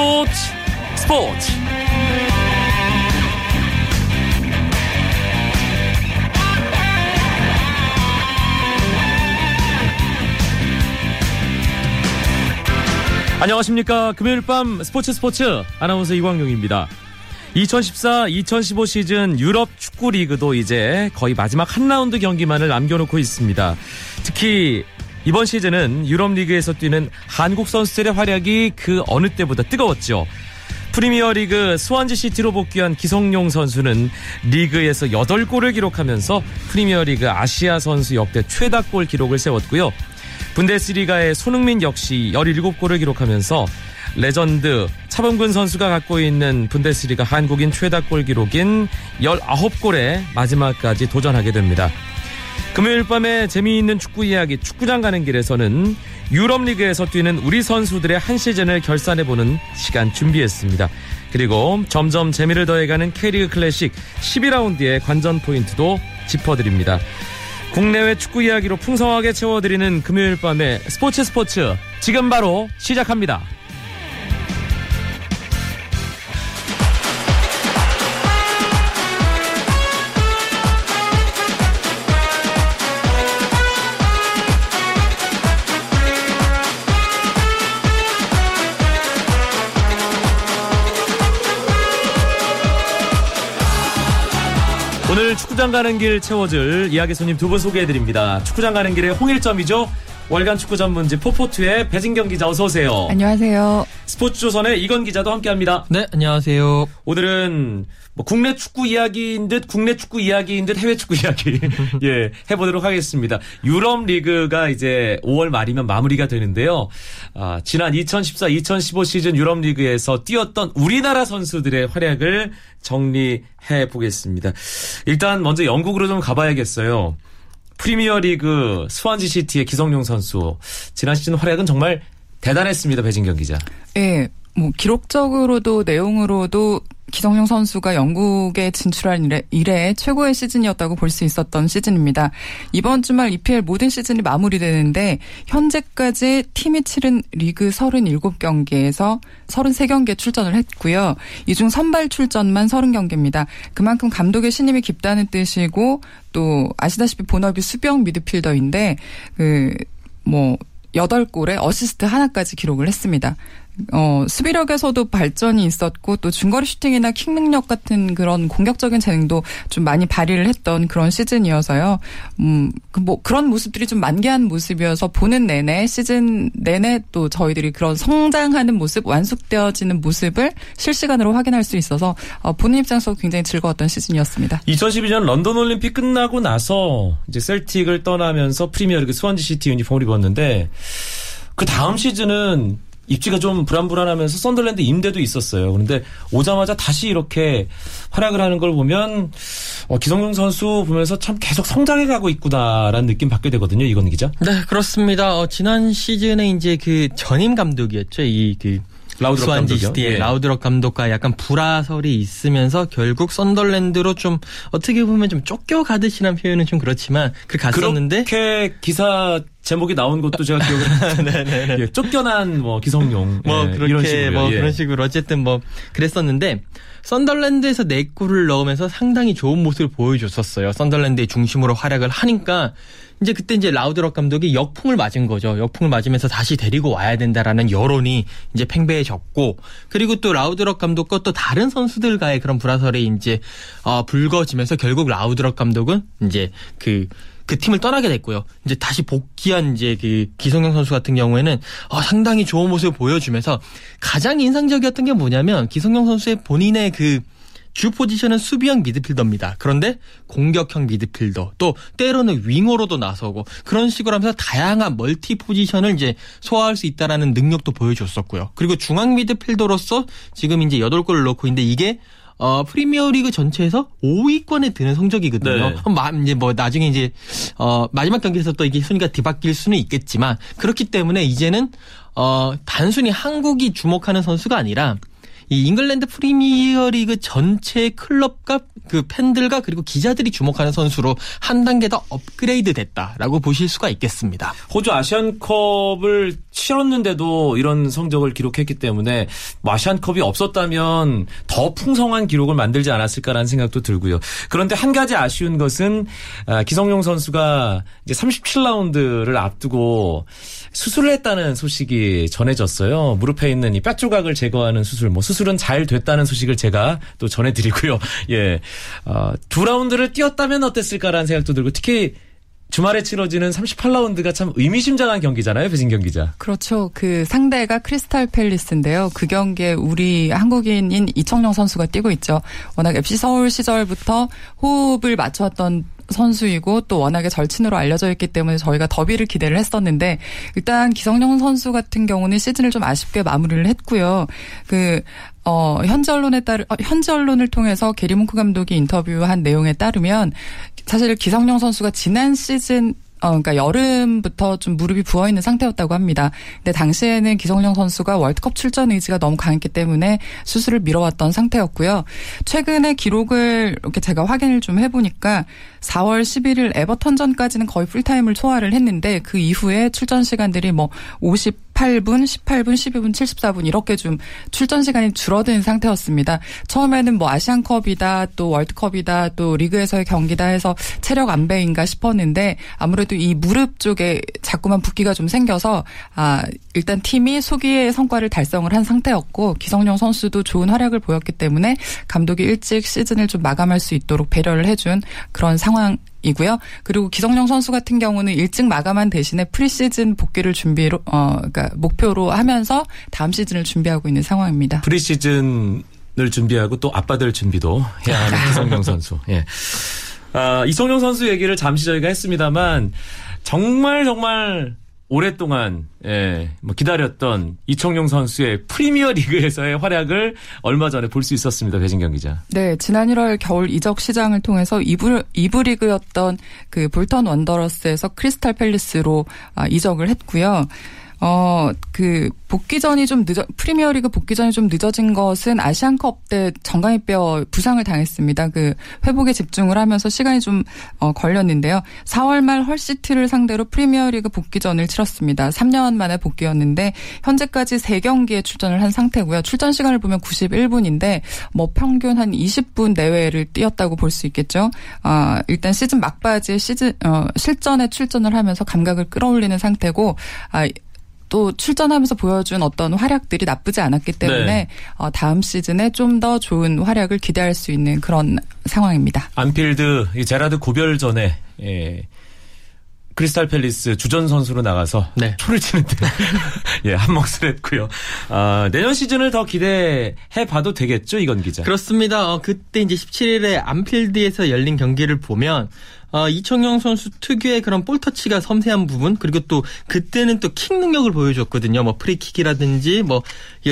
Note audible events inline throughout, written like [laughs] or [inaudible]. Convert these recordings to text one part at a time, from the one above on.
스포츠 스포츠. 안녕하십니까. 금요일 밤 스포츠 스포츠 아나운서 이광용입니다. 2014-2015 시즌 유럽 축구 리그도 이제 거의 마지막 한 라운드 경기만을 남겨놓고 있습니다. 특히 이번 시즌은 유럽 리그에서 뛰는 한국 선수들의 활약이 그 어느 때보다 뜨거웠죠. 프리미어리그 스완지 시티로 복귀한 기성용 선수는 리그에서 8골을 기록하면서 프리미어리그 아시아 선수 역대 최다골 기록을 세웠고요. 분데스리가의 손흥민 역시 17골을 기록하면서 레전드 차범근 선수가 갖고 있는 분데스리가 한국인 최다골 기록인 19골에 마지막까지 도전하게 됩니다. 금요일 밤에 재미있는 축구 이야기 축구장 가는 길에서는 유럽 리그에서 뛰는 우리 선수들의 한 시즌을 결산해보는 시간 준비했습니다. 그리고 점점 재미를 더해가는 K리그 클래식 12라운드의 관전 포인트도 짚어드립니다. 국내외 축구 이야기로 풍성하게 채워드리는 금요일 밤의 스포츠 스포츠 지금 바로 시작합니다. 축구장 가는 길 채워줄 이야기 손님 두 분 소개해드립니다. 축구장 가는 길의 홍일점이죠. 월간 축구 전문지 포포투의 배진경 기자 어서 오세요. 안녕하세요. 스포츠조선의 이건 기자도 함께합니다. 네, 안녕하세요. 오늘은 뭐 국내 축구 이야기인 듯 국내 축구 이야기인 듯 해외 축구 [laughs] 이야기 [laughs] 예 해보도록 하겠습니다. 유럽 리그가 이제 5월 말이면 마무리가 되는데요. 아, 지난 2014-2015 시즌 유럽 리그에서 뛰었던 우리나라 선수들의 활약을 정리해 보겠습니다. 일단 먼저 영국으로 좀 가봐야겠어요. 프리미어리그 스완지 시티의 기성용 선수 지난 시즌 활약은 정말 대단했습니다. 배진경 기자. 예, 뭐 기록적으로도 내용으로도 기성용 선수가 영국에 진출한 이래, 이래 최고의 시즌이었다고 볼 수 있었던 시즌입니다. 이번 주말 EPL 모든 시즌이 마무리되는데 현재까지 팀이 치른 리그 37경기에서 33경기에 출전을 했고요. 이 중 선발 출전만 30경기입니다. 그만큼 감독의 신임이 깊다는 뜻이고 또 아시다시피 본업이 수비형 미드필더인데 그뭐 8골에 어시스트 하나까지 기록을 했습니다. 어, 수비력에서도 발전이 있었고 또 중거리 슈팅이나 킥 능력 같은 그런 공격적인 재능도 좀 많이 발휘를 했던 그런 시즌이어서요. 음, 그뭐 그런 모습들이 좀 만개한 모습이어서 보는 내내 시즌 내내 또 저희들이 그런 성장하는 모습, 완숙되어지는 모습을 실시간으로 확인할 수 있어서 어, 보는 입장에서 굉장히 즐거웠던 시즌이었습니다. 2012년 런던 올림픽 끝나고 나서 이제 셀틱을 떠나면서 프리미어리그 스완지 시티 유니폼을 입었는데 그 다음 시즌은 입지가 좀 불안불안하면서 선덜랜드 임대도 있었어요. 그런데 오자마자 다시 이렇게 활약을 하는 걸 보면 어, 기성용 선수 보면서 참 계속 성장해 가고 있구나라는 느낌 받게 되거든요. 이건 기자. 네, 그렇습니다. 어, 지난 시즌에 이제 그 전임 감독이었죠. 이그 라우드럭 수완지 시티의 예. 라우드럭 감독과 약간 불화설이 있으면서 결국 썬덜랜드로 좀 어떻게 보면 좀 쫓겨가듯이란 표현은 좀 그렇지만 그 갔었는데 그렇게 기사 제목이 나온 것도 제가 기억을 [laughs] 네 예, 쫓겨난 뭐 기성용 [laughs] 뭐 예, 그렇게 이런 식으로 뭐 예. 그런 식으로 어쨌든 뭐 그랬었는데 썬덜랜드에서 네 골을 넣으면서 상당히 좋은 모습을 보여줬었어요. 썬덜랜드의 중심으로 활약을 하니까 이제 그때 이제 라우드럭 감독이 역풍을 맞은 거죠. 역풍을 맞으면서 다시 데리고 와야 된다라는 여론이 이제 팽배해졌고 그리고 또 라우드럭 감독과 또 다른 선수들과의 그런 불화설이 이제 어, 불거지면서 결국 라우드럭 감독은 이제 그 그 팀을 떠나게 됐고요. 이제 다시 복귀한 이제 그 기성용 선수 같은 경우에는 어, 상당히 좋은 모습을 보여주면서 가장 인상적이었던 게 뭐냐면 기성용 선수의 본인의 그 주 포지션은 수비형 미드필더입니다. 그런데 공격형 미드필더 또 때로는 윙어로도 나서고 그런 식으로 하면서 다양한 멀티 포지션을 이제 소화할 수 있다라는 능력도 보여줬었고요. 그리고 중앙 미드필더로서 지금 이제 8골을 넣고 있는데 이게 어, 프리미어리그 전체에서 5위권에 드는 성적이거든요. 네. 이제 뭐 나중에 이제 어, 마지막 경기에서 또 이게 순위가 뒤바뀔 수는 있겠지만 그렇기 때문에 이제는 어, 단순히 한국이 주목하는 선수가 아니라 이 잉글랜드 프리미어리그 전체 클럽과 그 팬들과 그리고 기자들이 주목하는 선수로 한 단계 더 업그레이드 됐다라고 보실 수가 있겠습니다. 호주 아시안컵을 치렀는데도 이런 성적을 기록했기 때문에 뭐 아시안컵이 없었다면 더 풍성한 기록을 만들지 않았을까라는 생각도 들고요. 그런데 한 가지 아쉬운 것은 아, 기성용 선수가 이제 37라운드를 앞두고 수술을 했다는 소식이 전해졌어요. 무릎에 있는 이 뼈 조각을 제거하는 수술, 뭐 수술 은 잘 됐다는 소식을 제가 또 전해드리고요. [laughs] 예, 어, 두 라운드를 뛰었다면 어땠을까라는 생각도 들고 특히 주말에 치러지는 38라운드가 참 의미심장한 경기잖아요, 배진경 기자. 그렇죠. 그 상대가 크리스탈 팰리스인데요. 그 경기에 우리 한국인인 이청용 선수가 뛰고 있죠. 워낙 FC 서울 시절부터 호흡을 맞춰왔던 선수이고 또 워낙에 절친으로 알려져 있기 때문에 저희가 더비를 기대를 했었는데 일단 기성용 선수 같은 경우는 시즌을 좀 아쉽게 마무리를 했고요. 그 어, 현지 언론에 따르, 어, 현지 언론을 통해서 게리 몽크 감독이 인터뷰한 내용에 따르면 사실 기성용 선수가 지난 시즌 어, 그러니까 여름부터 좀 무릎이 부어 있는 상태였다고 합니다. 근데 당시에는 기성용 선수가 월드컵 출전 의지가 너무 강했기 때문에 수술을 미뤄왔던 상태였고요. 최근에 기록을 이렇게 제가 확인을 좀 해보니까 4월 11일 에버턴전까지는 거의 풀타임을 소화를 했는데 그 이후에 출전 시간들이 뭐 58분, 18분, 12분, 74분 이렇게 좀 출전 시간이 줄어든 상태였습니다. 처음에는 뭐 아시안컵이다, 또 월드컵이다, 또 리그에서의 경기다 해서 체력 안배인가 싶었는데 아무래도 이 무릎 쪽에 자꾸만 붓기가 좀 생겨서 아 일단 팀이 소기의 성과를 달성을 한 상태였고 기성용 선수도 좋은 활약을 보였기 때문에 감독이 일찍 시즌을 좀 마감할 수 있도록 배려를 해준 그런 상황. 상황이고요. 그리고 기성용 선수 같은 경우는 일찍 마감한 대신에 프리시즌 복귀를 준비로 어 그러니까 목표로 하면서 다음 시즌을 준비하고 있는 상황입니다. 프리시즌을 준비하고 또 아빠들 준비도 해야 하는 [laughs] 기성용 선수. 예. 아, 이성용 선수 얘기를 잠시 저희가 했습니다만 정말 정말 오랫동안 예, 뭐 기다렸던 이청용 선수의 프리미어 리그에서의 활약을 얼마 전에 볼 수 있었습니다. 배진경 기자. 네, 지난 1월 겨울 이적 시장을 통해서 이부, 이부 리그였던 그 볼턴 원더러스에서 크리스탈 팰리스로 아, 이적을 했고요. 어, 그, 복귀전이 좀 늦어, 프리미어리그 복귀전이 좀 늦어진 것은 아시안컵 때 정강이뼈 부상을 당했습니다. 그, 회복에 집중을 하면서 시간이 좀, 어, 걸렸는데요. 4월 말 헐시티를 상대로 프리미어리그 복귀전을 치렀습니다. 3년 만에 복귀였는데, 현재까지 3경기에 출전을 한 상태고요. 출전 시간을 보면 91분인데, 뭐 평균 한 20분 내외를 뛰었다고 볼 수 있겠죠. 아, 일단 시즌 막바지에 시즌, 어, 실전에 출전을 하면서 감각을 끌어올리는 상태고, 아, 또 출전하면서 보여준 어떤 활약들이 나쁘지 않았기 때문에 네. 어, 다음 시즌에 좀 더 좋은 활약을 기대할 수 있는 그런 상황입니다. 안필드 제라드 고별 전에 예. 크리스탈 팰리스 주전 선수로 나가서 네. 초를 치는데 [laughs] 예, 한 몫을 했고요. 아, 내년 시즌을 더 기대해 봐도 되겠죠, 이건 기자. 그렇습니다. 어, 그때 이제 17일에 안필드에서 열린 경기를 보면 어, 이청용 선수 특유의 그런 볼터치가 섬세한 부분 그리고 또 그때는 또 킥 능력을 보여줬거든요. 뭐 프리킥이라든지 뭐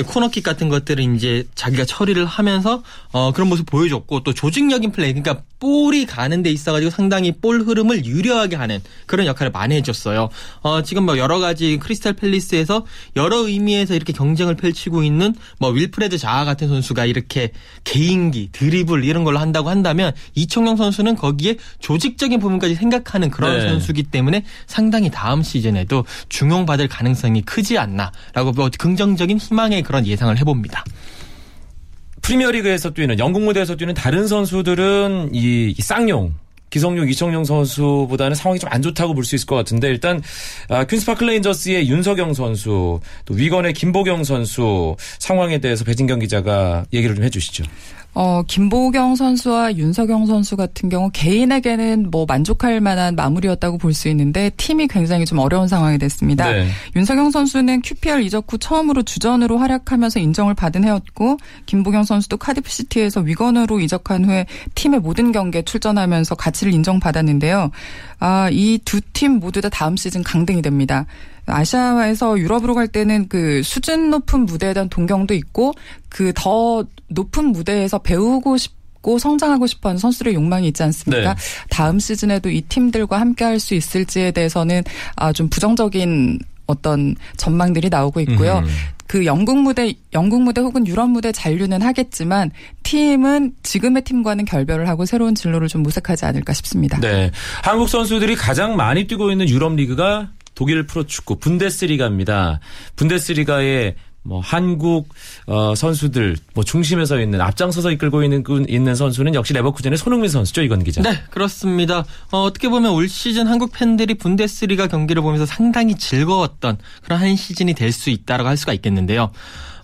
코너킥 같은 것들을 이제 자기가 처리를 하면서 어, 그런 모습 보여줬고 또 조직적인 플레이 그러니까 볼이 가는 데 있어가지고 상당히 볼 흐름을 유려하게 하는 그런 역할을 많이 해줬어요. 어, 지금 뭐 여러 가지 크리스탈 팰리스에서 여러 의미에서 이렇게 경쟁을 펼치고 있는 뭐 윌프레드 자하 같은 선수가 이렇게 개인기, 드리블 이런 걸로 한다고 한다면 이청용 선수는 거기에 조직적인 부분까지 생각하는 그런 네. 선수기 때문에 상당히 다음 시즌에도 중용받을 가능성이 크지 않나라고 뭐 긍정적인 희망의 그런 예상을 해봅니다. 프리미어리그에서 뛰는 영국 무대에서 뛰는 다른 선수들은 이, 이 쌍용 기성용, 이청용 선수보다는 상황이 좀 안 좋다고 볼 수 있을 것 같은데 일단 아, 퀸스파크 레인저스의 윤석영 선수, 또 위건의 김보경 선수 상황에 대해서 배진경 기자가 얘기를 좀 해주시죠. 어, 김보경 선수와 윤석영 선수 같은 경우 개인에게는 뭐 만족할 만한 마무리였다고 볼 수 있는데 팀이 굉장히 좀 어려운 상황이 됐습니다. 네. 윤석영 선수는 QPR 이적 후 처음으로 주전으로 활약하면서 인정을 받은 해였고 김보경 선수도 카디프 시티에서 위건으로 이적한 후에 팀의 모든 경기에 출전하면서 가치를 인정받았는데요. 아, 이 두 팀 모두 다 다음 시즌 강등이 됩니다. 아시아에서 유럽으로 갈 때는 그 수준 높은 무대에 대한 동경도 있고 그 더 높은 무대에서 배우고 싶고 성장하고 싶어하는 선수들의 욕망이 있지 않습니까? 네. 다음 시즌에도 이 팀들과 함께 할 수 있을지에 대해서는 아 좀 부정적인 어떤 전망들이 나오고 있고요. 음. 그 영국 무대, 영국 무대 혹은 유럽 무대 잔류는 하겠지만 팀은 지금의 팀과는 결별을 하고 새로운 진로를 좀 모색하지 않을까 싶습니다. 네. 한국 선수들이 가장 많이 뛰고 있는 유럽 리그가 독일 프로축구 분데스리가입니다. 분데스리가의 뭐 한국 어, 선수들 뭐 중심에 서 있는 앞장서서 이끌고 있는 있는 선수는 역시 레버쿠젠의 손흥민 선수죠 이건 기자. 네 그렇습니다. 어, 어떻게 보면 올 시즌 한국 팬들이 분데스리가 경기를 보면서 상당히 즐거웠던 그런 한 시즌이 될 수 있다라고 할 수가 있겠는데요.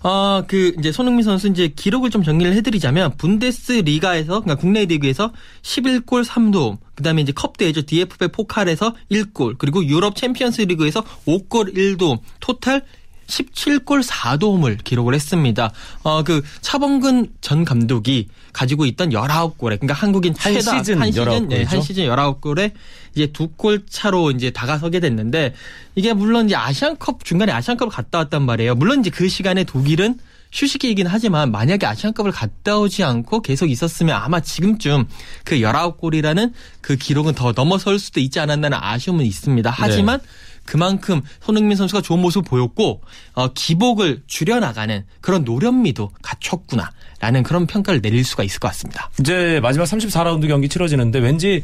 어, 그, 이제 손흥민 선수 이제 기록을 좀 정리를 해드리자면, 분데스 리가에서, 그러니까 국내 리그에서 11골 3도움, 그 다음에 이제 컵 대회죠. DFB 포칼에서 1골, 그리고 유럽 챔피언스 리그에서 5골 1도움, 토탈 17골 4도움을 기록을 했습니다. 어, 그 차범근 전 감독이 가지고 있던 19골에 그러니까 한국인 최다 한 시즌, 한 시즌, 네, 한 시즌 19골에 이제 두 골 차로 이제 다가서게 됐는데 이게 물론 이제 아시안컵 중간에 아시안컵을 갔다 왔단 말이에요. 물론 이제 그 시간에 독일은 휴식기이긴 하지만 만약에 아시안컵을 갔다 오지 않고 계속 있었으면 아마 지금쯤 그 19골이라는 그 기록은 더 넘어설 수도 있지 않았나는 아쉬움은 있습니다. 하지만 네. 그만큼 손흥민 선수가 좋은 모습을 보였고 어, 기복을 줄여나가는 그런 노련미도 갖췄구나. 라는 그런 평가를 내릴 수가 있을 것 같습니다. 이제 마지막 34라운드 경기 치러지는데 왠지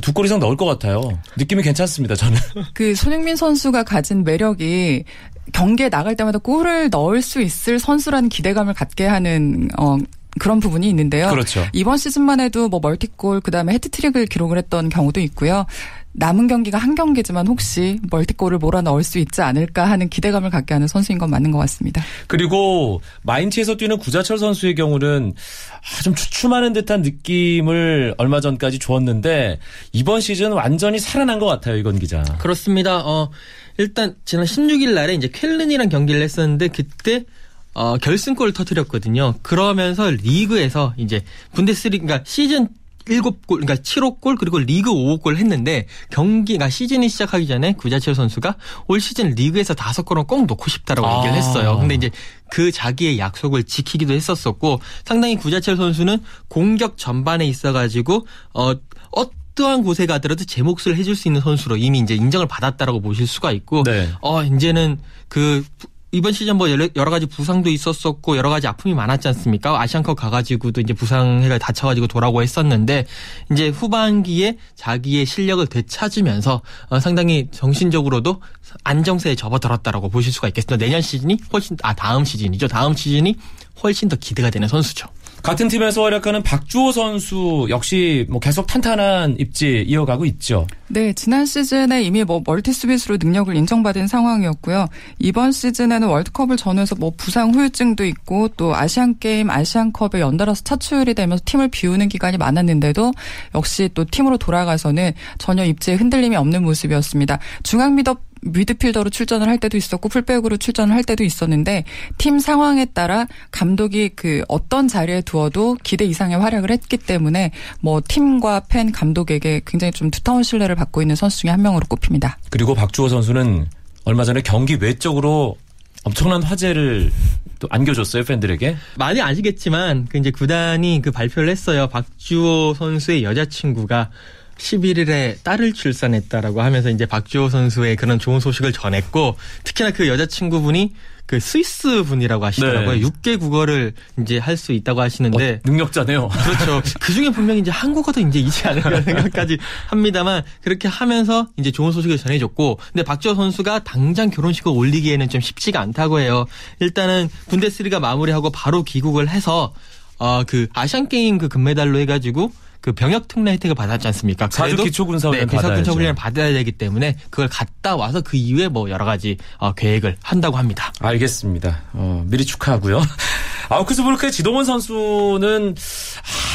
두 골 이상 넣을 것 같아요. 느낌이 괜찮습니다, 저는. [laughs] 그 손흥민 선수가 가진 매력이 경기에 나갈 때마다 골을 넣을 수 있을 선수라는 기대감을 갖게 하는 어 그런 부분이 있는데요. 그렇죠. 이번 시즌만 해도 뭐 멀티골 그다음에 헤트트릭을 기록을 했던 경우도 있고요. 남은 경기가 한 경기지만 혹시 멀티골을 몰아넣을 수 있지 않을까 하는 기대감을 갖게 하는 선수인 건 맞는 것 같습니다. 그리고 마인츠에서 뛰는 구자철 선수의 경우는 아, 좀 주춤하는 듯한 느낌을 얼마 전까지 주었는데 이번 시즌 완전히 살아난 것 같아요, 이건 기자. 그렇습니다. 어, 일단 지난 16일 날에 이제 쾰른이랑 경기를 했었는데 그때 어, 결승골을 터뜨렸거든요. 그러면서 리그에서 이제 분데스리 그러니까 시즌 7골, 그러니까 7호 골, 그리고 리그 5호 골 했는데, 경기가 그러니까 시즌이 시작하기 전에 구자철 선수가 올 시즌 리그에서 5골은 꼭 넣고 싶다라고 아. 얘기를 했어요. 근데 이제 그 자기의 약속을 지키기도 했었었고, 상당히 구자철 선수는 공격 전반에 있어가지고, 어, 어떠한 곳에 가더라도 제 몫을 해줄 수 있는 선수로 이미 이제 인정을 받았다라고 보실 수가 있고, 네. 어, 이제는 그 이번 시즌 뭐 여러 가지 부상도 있었었고 여러 가지 아픔이 많았지 않습니까? 아시안컵 가가지고도 이제 부상해가 다쳐가지고 돌아오고 했었는데 이제 후반기에 자기의 실력을 되찾으면서 어, 상당히 정신적으로도 안정세에 접어들었다라고 보실 수가 있겠습니다. 내년 시즌이 훨씬 아 다음 시즌이죠. 다음 시즌이 훨씬 더 기대가 되는 선수죠. 같은 팀에서 활약하는 박주호 선수 역시 뭐 계속 탄탄한 입지 이어가고 있죠. 네, 지난 시즌에 이미 뭐 멀티 수비수로 능력을 인정받은 상황이었고요. 이번 시즌에는 월드컵을 전후해서 뭐 부상 후유증도 있고 또 아시안 게임, 아시안컵에 연달아서 차출이 되면서 팀을 비우는 기간이 많았는데도 역시 또 팀으로 돌아가서는 전혀 입지에 흔들림이 없는 모습이었습니다. 중앙 미더 미드필더로 출전을 할 때도 있었고 풀백으로 출전을 할 때도 있었는데 팀 상황에 따라 감독이 그 어떤 자리에 두어도 기대 이상의 활약을 했기 때문에 뭐 팀과 팬 감독에게 굉장히 좀 두터운 신뢰를 받고 있는 선수 중에 한 명으로 꼽힙니다. 그리고 박주호 선수는 얼마 전에 경기 외적으로 엄청난 화제를 또 안겨줬어요 팬들에게. 많이 아시겠지만 그 이제 구단이 그 발표를 했어요. 박주호 선수의 여자친구가 11일에 딸을 출산했다라고 하면서 이제 박주호 선수의 그런 좋은 소식을 전했고 특히나 그 여자친구분이 그 스위스 분이라고 하시더라고요. 네. 6개 국어를 이제 할 수 있다고 하시는데 어, 능력자네요. [laughs] 그렇죠. 그 중에 분명히 이제 한국어도 이제 있지 않을까 생각까지 합니다만 그렇게 하면서 이제 좋은 소식을 전해줬고 근데 박주호 선수가 당장 결혼식을 올리기에는 좀 쉽지가 않다고 해요. 일단은 분데스리가 마무리하고 바로 귀국을 해서 어그 아시안 게임 그 금메달로 해가지고 그 병역 특례 혜택을 받았지 않습니까? 가족 기초 군사 훈련 네, 기초 군사 훈련을 받아야 되기 때문에 그걸 갔다 와서 그 이후에 뭐 여러 가지 어, 계획을 한다고 합니다. 알겠습니다. 어, 미리 축하하고요. [laughs] 아우크스부르크의 지동원 선수는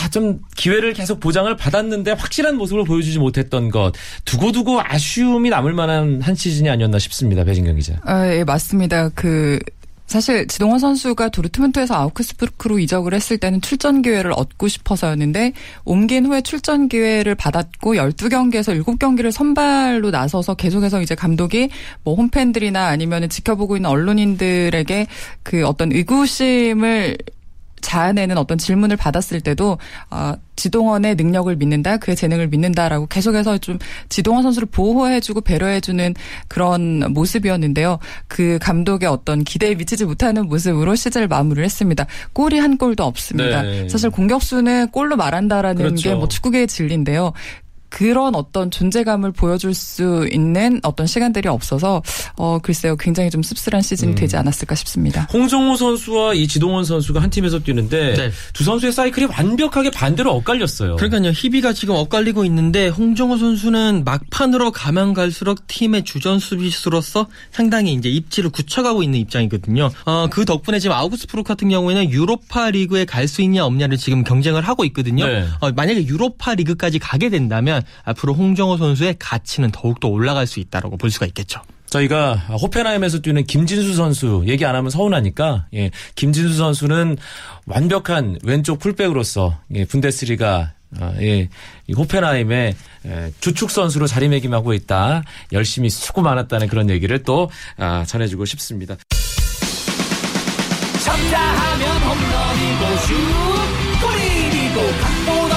아, 좀 기회를 계속 보장을 받았는데 확실한 모습을 보여주지 못했던 것 두고두고 아쉬움이 남을 만한 한 시즌이 아니었나 싶습니다. 배진경 기자. 아, 예, 맞습니다. 그 사실 지동원 선수가 도르트문트에서 아우크스부르크로 이적을 했을 때는 출전 기회를 얻고 싶어서였는데 옮긴 후에 출전 기회를 받았고 12경기에서 7경기를 선발로 나서서 계속해서 이제 감독이 뭐 홈팬들이나 아니면 지켜보고 있는 언론인들에게 그 어떤 의구심을 자아내는 어떤 질문을 받았을 때도 어, 지동원의 능력을 믿는다, 그의 재능을 믿는다라고 계속해서 좀 지동원 선수를 보호해주고 배려해주는 그런 모습이었는데요. 그 감독의 어떤 기대에 미치지 못하는 모습으로 시즌을 마무리를 했습니다. 골이 한 골도 없습니다. 네. 사실 공격수는 골로 말한다라는 그렇죠. 게뭐 축구계의 진리인데요. 그런 어떤 존재감을 보여줄 수 있는 어떤 시간들이 없어서 어 글쎄요 굉장히 좀 씁쓸한 시즌이 음. 되지 않았을까 싶습니다. 홍정호 선수와 이 지동원 선수가 한 팀에서 뛰는데 네. 두 선수의 사이클이 완벽하게 반대로 엇갈렸어요. 그러니까요 희비가 지금 엇갈리고 있는데 홍정호 선수는 막판으로 가면 갈수록 팀의 주전 수비수로서 상당히 이제 입지를 굳혀가고 있는 입장이거든요. 어, 그 덕분에 지금 아우구스프로 같은 경우에는 유로파 리그에 갈 수 있냐 없냐를 지금 경쟁을 하고 있거든요. 네. 어, 만약에 유로파 리그까지 가게 된다면 앞으로 홍정호 선수의 가치는 더욱더 올라갈 수 있다라고 볼 수가 있겠죠. 저희가 호펜하임에서 뛰는 김진수 선수 얘기 안 하면 서운하니까 예, 김진수 선수는 완벽한 왼쪽 풀백으로서 예, 분데스리가 아, 예, 이 호펜하임의 예, 주축 선수로 자리매김하고 있다. 열심히 수고 많았다는 그런 얘기를 또 아, 전해주고 싶습니다. 쳤다 하면 홈런이고 슛 골이고 각본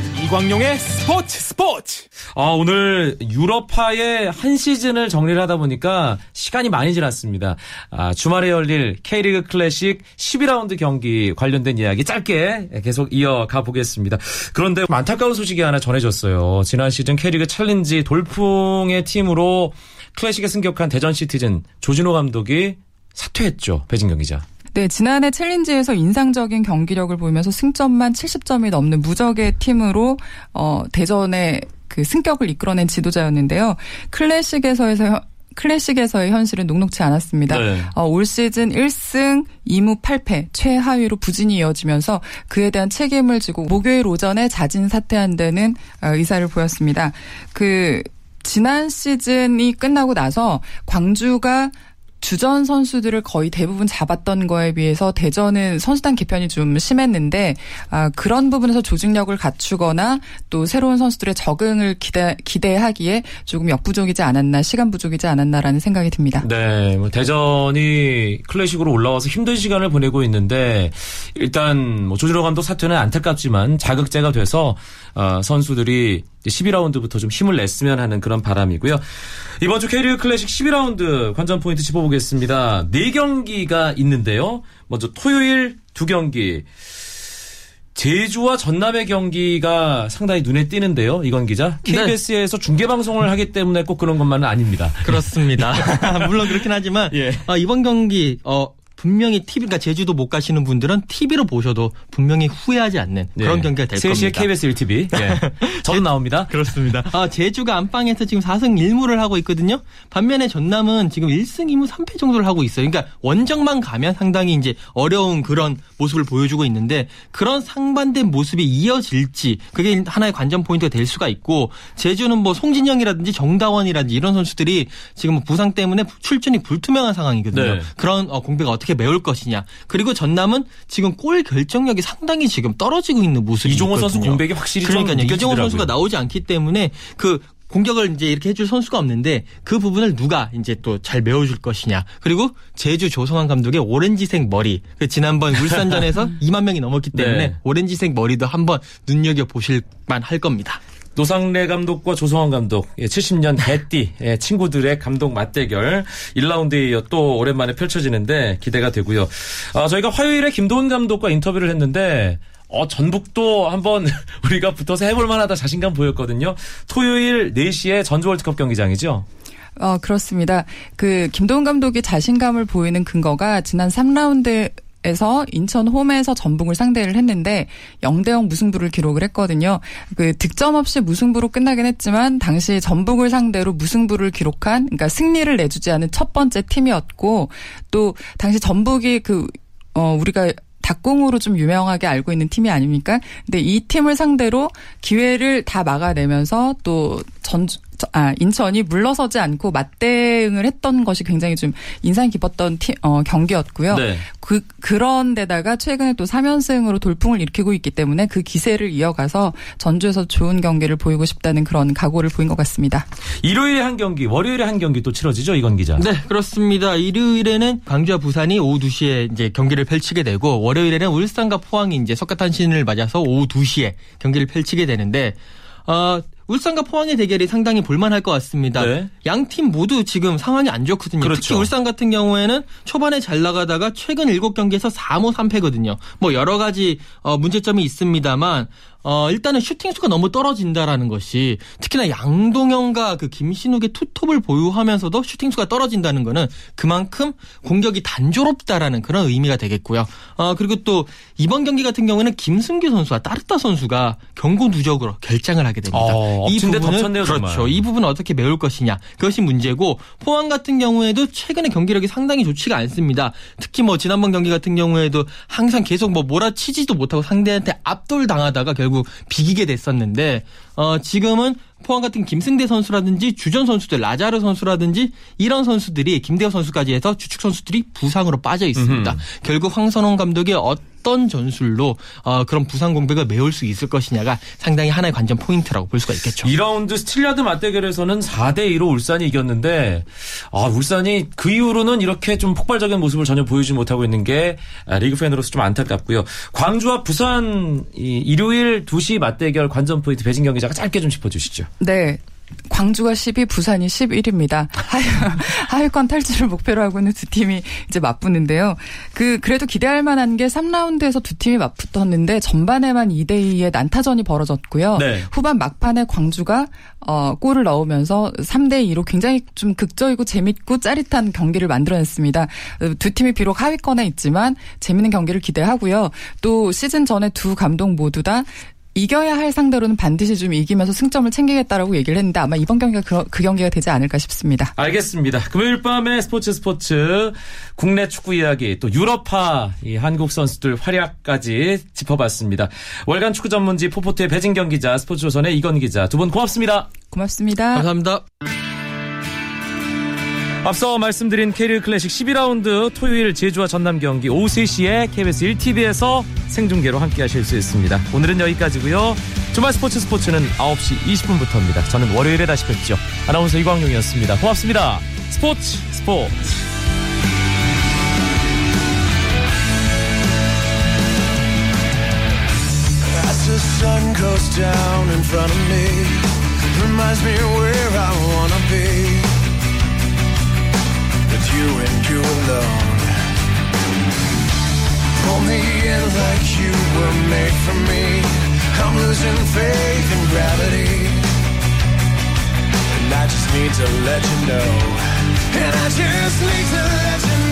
이광용의 스포츠 스포츠. 아, 오늘 유럽파의 한 시즌을 정리를 하다 보니까 시간이 많이 지났습니다. 아, 주말에 열릴 K리그 클래식 12라운드 경기 관련된 이야기 짧게 계속 이어가 보겠습니다. 그런데 안타까운 소식이 하나 전해졌어요. 지난 시즌 K리그 챌린지 돌풍의 팀으로 클래식에 승격한 대전 시티즌 조진호 감독이 사퇴했죠. 배진경 기자. 네, 지난해 챌린지에서 인상적인 경기력을 보이면서 승점만 70점이 넘는 무적의 팀으로 어 대전의 그 승격을 이끌어낸 지도자였는데요. 클래식에서에서 클래식에서의 현실은 녹록치 않았습니다. 네. 어, 올 시즌 1승 2무 8패 최하위로 부진이 이어지면서 그에 대한 책임을 지고 목요일 오전에 자진 사퇴한 데는 어, 의사를 보였습니다. 그 지난 시즌이 끝나고 나서 광주가 주전 선수들을 거의 대부분 잡았던 거에 비해서 대전은 선수단 개편이 좀 심했는데 아, 그런 부분에서 조직력을 갖추거나 또 새로운 선수들의 적응을 기대, 기대하기에 조금 역부족이지 않았나 시간 부족이지 않았나라는 생각이 듭니다. 네, 뭐 대전이 클래식으로 올라와서 힘든 시간을 보내고 있는데 일단 뭐 조준호 감독 사퇴는 안타깝지만 자극제가 돼서 어, 선수들이 12라운드부터 좀 힘을 냈으면 하는 그런 바람이고요. 이번 주 K리그 클래식 12라운드 관전 포인트 짚어보겠습니다. 4경기가 있는데요. 먼저 토요일 2경기. 제주와 전남의 경기가 상당히 눈에 띄는데요, 이건 기자. KBS에서 네. 중계 방송을 하기 때문에 꼭 그런 것만은 아닙니다. 그렇습니다. [laughs] 물론 그렇긴 하지만 예. 어, 이번 경기 어, 분명히 TV, 그러니까 제주도 못 가시는 분들은 TV로 보셔도 분명히 후회하지 않는 네. 그런 경기가 될 3시에 겁니다. KBS 1TV. 네. 저도 나옵니다. 그렇습니다. [laughs] 아, 제주가 안방에서 지금 4승 1무를 하고 있거든요. 반면에 전남은 지금 1승 2무 3패 정도를 하고 있어요. 그러니까 원정만 가면 상당히 이제 어려운 그런 모습을 보여주고 있는데 그런 상반된 모습이 이어질지 그게 하나의 관전 포인트가 될 수가 있고 제주는 뭐 송진영이라든지 정다원이라든지 이런 선수들이 지금 부상 때문에 출전이 불투명한 상황이거든요. 네. 그런 어, 공백을 어떻게 어떻게 메울 것이냐. 그리고 전남은 지금 골 결정력이 상당히 지금 떨어지고 있는 모습이 이종호 선수 공백이 확실히 그러니까요. 이종호 선수가 나오지 않기 때문에 그 공격을 이제 이렇게 해줄 선수가 없는데 그 부분을 누가 이제 또 잘 메워줄 것이냐. 그리고 제주 조성환 감독의 오렌지색 머리. 그 지난번 울산전에서 [laughs] 2만 명이 넘었기 때문에 네. 오렌지색 머리도 한번 눈여겨 보실 만 할 겁니다. 노상래 감독과 조성환 감독, 70년 예, 대띠 예, 친구들의 감독 맞대결 1라운드에 이어 또 오랜만에 펼쳐지는데 기대가 되고요. 아, 저희가 화요일에 김도훈 감독과 인터뷰를 했는데 어, 전북도 한번 [laughs] 우리가 붙어서 해볼 만하다 자신감 보였거든요. 토요일 4시에 전주 월드컵 경기장이죠. 어, 그렇습니다. 그 김도훈 감독이 자신감을 보이는 근거가 지난 3라운드 에서 인천 홈에서 전북을 상대를 했는데 0대0 무승부를 기록을 했거든요. 그 득점 없이 무승부로 끝나긴 했지만 당시 전북을 상대로 무승부를 기록한 그러니까 승리를 내주지 않은 첫 번째 팀이었고 또 당시 전북이 그 어, 우리가 닭공으로 좀 유명하게 알고 있는 팀이 아닙니까? 근데 이 팀을 상대로 기회를 다 막아내면서 또 전, 아, 인천이 물러서지 않고 맞대응을 했던 것이 굉장히 좀 인상 깊었던 티, 어, 경기였고요. 네. 그 그런 데다가 최근에 또 3연승으로 돌풍을 일으키고 있기 때문에 그 기세를 이어가서 전주에서 좋은 경기를 보이고 싶다는 그런 각오를 보인 것 같습니다. 일요일에 한 경기, 월요일에 한 경기 또 치러지죠, 이건 기자. 네, 그렇습니다. 일요일에는 광주와 부산이 오후 2시에 이제 경기를 펼치게 되고 월요일에는 울산과 포항이 이제 석가탄신을 맞아서 오후 2시에 경기를 펼치게 되는데 어, 울산과 포항의 대결이 상당히 볼만할 것 같습니다. 네. 양팀 모두 지금 상황이 안 좋거든요. 그렇죠. 특히 울산 같은 경우에는 초반에 잘 나가다가 최근 7경기에서 4무 3패거든요. 뭐 여러 가지 어, 문제점이 있습니다만 어, 일단은 슈팅 수가 너무 떨어진다라는 것이 특히나 양동현과 그 김신욱의 투톱을 보유하면서도 슈팅 수가 떨어진다는 거는 그만큼 공격이 단조롭다라는 그런 의미가 되겠고요. 어, 그리고 또 이번 경기 같은 경우는 김승규 선수와 따르타 선수가 경고 누적으로 결장을 하게 됩니다. 어, 이 부분은 덮쳤네요, 그렇죠. 이 부분은 어떻게 메울 것이냐 그것이 문제고 포항 같은 경우에도 최근에 경기력이 상당히 좋지가 않습니다. 특히 뭐 지난번 경기 같은 경우에도 항상 계속 뭐 몰아치지도 못하고 상대한테 압돌 당하다가 결국 결국 비기게 됐었는데 어, 지금은 포항 같은 김승대 선수라든지 주전 선수들 라자르 선수라든지 이런 선수들이 김대호 선수까지 해서 주축 선수들이 부상으로 빠져 있습니다. 음흠. 결국 황선홍 감독의 어떤 전술로 어, 그런 부상 공백을 메울 수 있을 것이냐가 상당히 하나의 관전 포인트라고 볼 수가 있겠죠. 2라운드 스틸리아드 맞대결에서는 4대 2로 울산이 이겼는데 아, 울산이 그 이후로는 이렇게 좀 폭발적인 모습을 전혀 보이지 못하고 있는 게 아, 리그 팬으로서 좀 안타깝고요. 광주와 부산 일요일 2시 맞대결 관전 포인트 배진경 기자가 짧게 좀 짚어주시죠. 네. 광주가 10위, 부산이 11위입니다. 하위권 탈출을 목표로 하고 있는 두 팀이 이제 맞붙는데요. 그 그래도 기대할 만한 게 3라운드에서 두 팀이 맞붙었는데 전반에만 2대 2의 난타전이 벌어졌고요. 네. 후반 막판에 광주가 어 골을 넣으면서 3대 2로 굉장히 좀 극적이고 재밌고 짜릿한 경기를 만들어냈습니다. 두 팀이 비록 하위권에 있지만 재밌는 경기를 기대하고요. 또 시즌 전에 두 감독 모두 다 이겨야 할 상대로는 반드시 좀 이기면서 승점을 챙기겠다라고 얘기를 했는데 아마 이번 경기가 그, 그 경기가 되지 않을까 싶습니다. 알겠습니다. 금요일 밤에 스포츠 스포츠 국내 축구 이야기 또 유럽파 이 한국 선수들 활약까지 짚어봤습니다. 월간 축구 전문지 포포트의 배진경 기자, 스포츠조선의 이건 기자 두 분 고맙습니다. 고맙습니다. 감사합니다. 앞서 말씀드린 K리그 클래식 12라운드 토요일 제주와 전남 경기 오후 3시에 KBS 1TV에서 생중계로 함께 하실 수 있습니다. 오늘은 여기까지고요. 주말 스포츠 스포츠는 9시 20분부터입니다. 저는 월요일에 다시 뵙죠. 아나운서 이광용이었습니다. 고맙습니다. 스포츠 스포츠 sun goes down in front of me reminds me where I wanna be you and you alone. Pull me in like you were made for me. I'm losing faith in gravity. And I just need to let you know. And I just need to let you know.